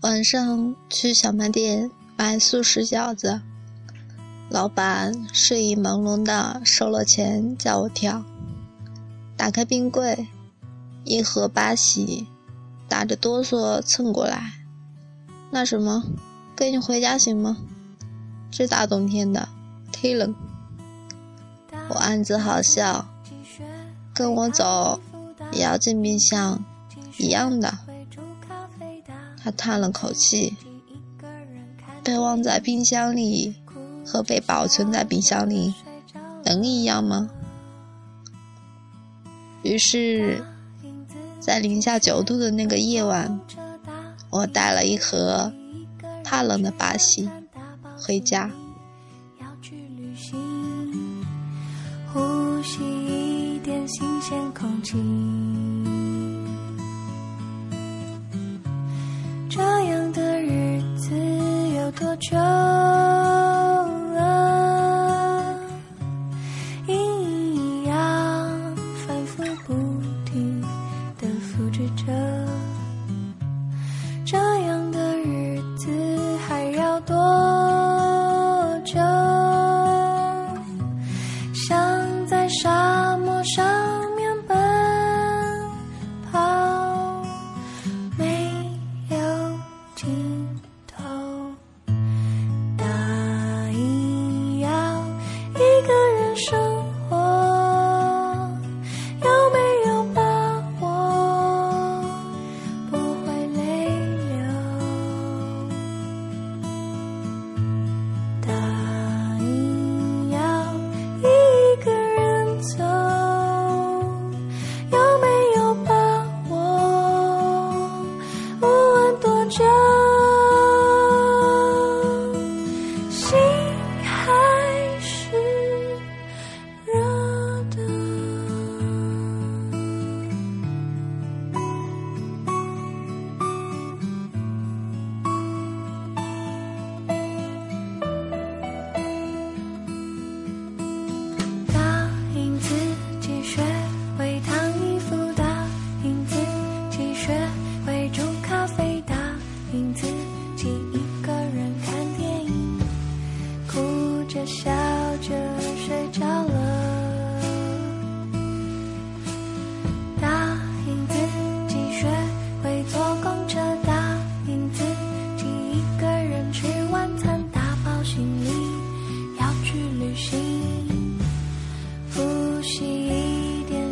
晚上去小卖店买速食饺子，老板睡意朦胧的收了钱叫我跳。打开冰柜，一盒八喜，打着哆嗦蹭过来。那什么，跟你回家行吗？这大冬天的，忒冷。我暗自好笑，跟我走也要进冰箱，一样的。他叹了口气，被忘在冰箱里和被保存在冰箱里能一样吗？于是，在零下九度的那个夜晚，我带了一盒怕冷的巴西回家。呼吸一点新鲜空气。多久？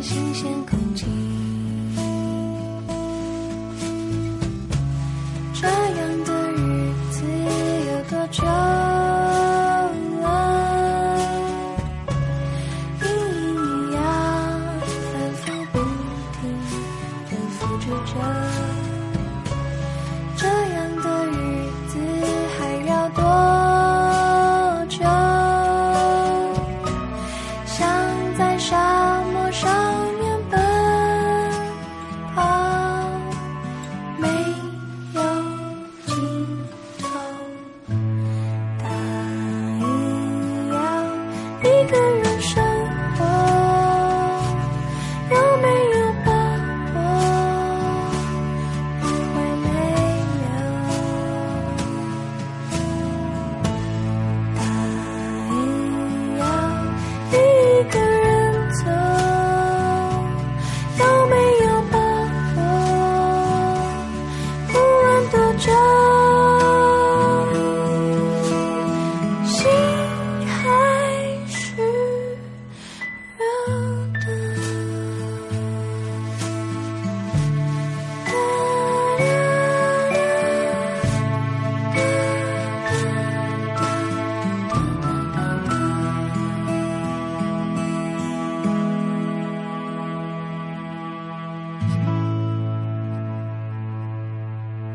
新鲜